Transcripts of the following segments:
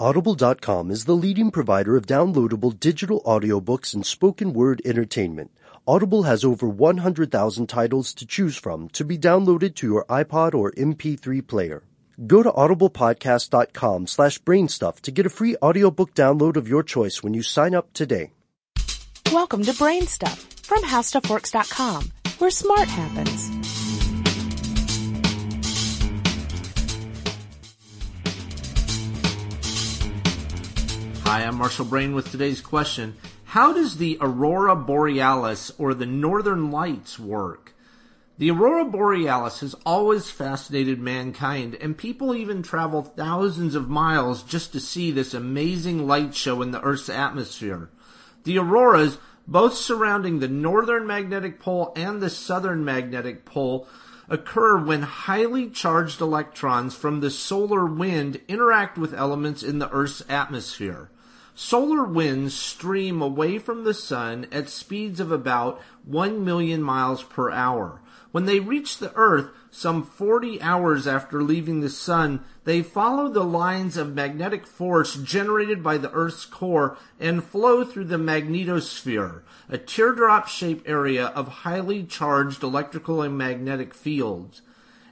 Audible.com is the leading provider of downloadable digital audiobooks and spoken word entertainment. Audible has over 100,000 titles to choose from to be downloaded to your iPod or MP3 player. Go to audiblepodcast.com slash brainstuff to get a free audiobook download of your choice when you sign up today. Welcome to Brain Stuff from HowStuffWorks.com, where smart happens. Hi, I'm Marshall Brain with today's question. How does the Aurora Borealis or the Northern Lights work? The Aurora Borealis has always fascinated mankind, and people even travel thousands of miles just to see this amazing light show in the Earth's atmosphere. The auroras, both surrounding the northern magnetic pole and the southern magnetic pole, occur when highly charged electrons from the solar wind interact with elements in the Earth's atmosphere. Solar winds stream away from the sun at speeds of about 1 million miles per hour. When they reach the Earth, some 40 hours after leaving the sun, they follow the lines of magnetic force generated by the Earth's core and flow through the magnetosphere, a teardrop shaped area of highly charged electrical and magnetic fields.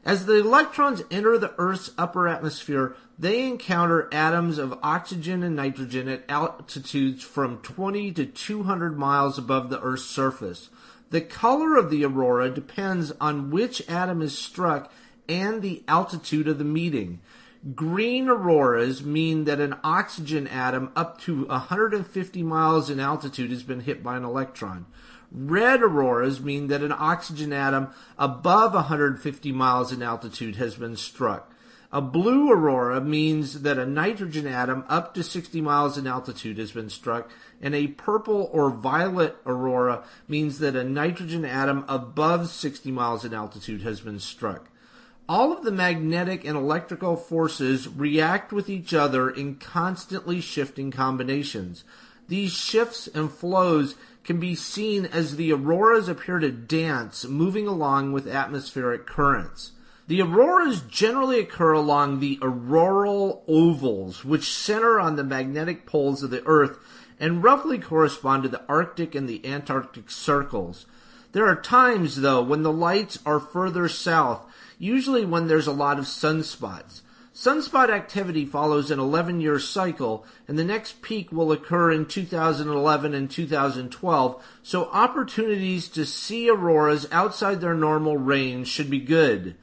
As the electrons enter the Earth's upper atmosphere, they encounter atoms of oxygen and nitrogen at altitudes from 20 to 200 miles above the Earth's surface. The color of the aurora depends on which atom is struck and the altitude of the meeting. Green auroras mean that an oxygen atom up to 150 miles in altitude has been hit by an electron. Red auroras mean that an oxygen atom above 150 miles in altitude has been struck. A blue aurora means that a nitrogen atom up to 60 miles in altitude has been struck, and a purple or violet aurora means that a nitrogen atom above 60 miles in altitude has been struck. All of the magnetic and electrical forces react with each other in constantly shifting combinations. These shifts and flows can be seen as the auroras appear to dance, moving along with atmospheric currents. The auroras generally occur along the auroral ovals, which center on the magnetic poles of the Earth and roughly correspond to the Arctic and the Antarctic circles. There are times, though, when the lights are further south, usually when there's a lot of sunspots. Sunspot activity follows an 11 year cycle, and the next peak will occur in 2011 and 2012, so opportunities to see auroras outside their normal range should be good.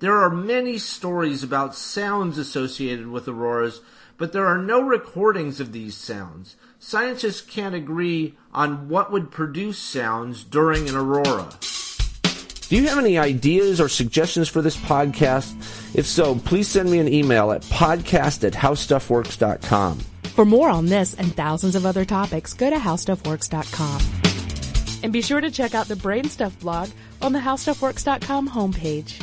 There are many stories about sounds associated with auroras, but there are no recordings of these sounds. Scientists can't agree on what would produce sounds during an aurora. Do you have any ideas or suggestions for this podcast? If so, please send me an email at podcast at howstuffworks.com. For more on this and thousands of other topics, go to howstuffworks.com. And be sure to check out the Brain Stuff blog on the howstuffworks.com homepage.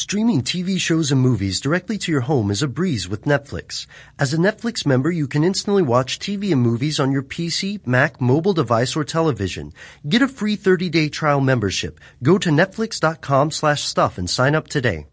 Streaming TV shows and movies directly to your home is a breeze with Netflix. As a Netflix member, you can instantly watch TV and movies on your PC, Mac, mobile device, or television. Get a free 30-day trial membership. Go to netflix.com slash stuff and sign up today.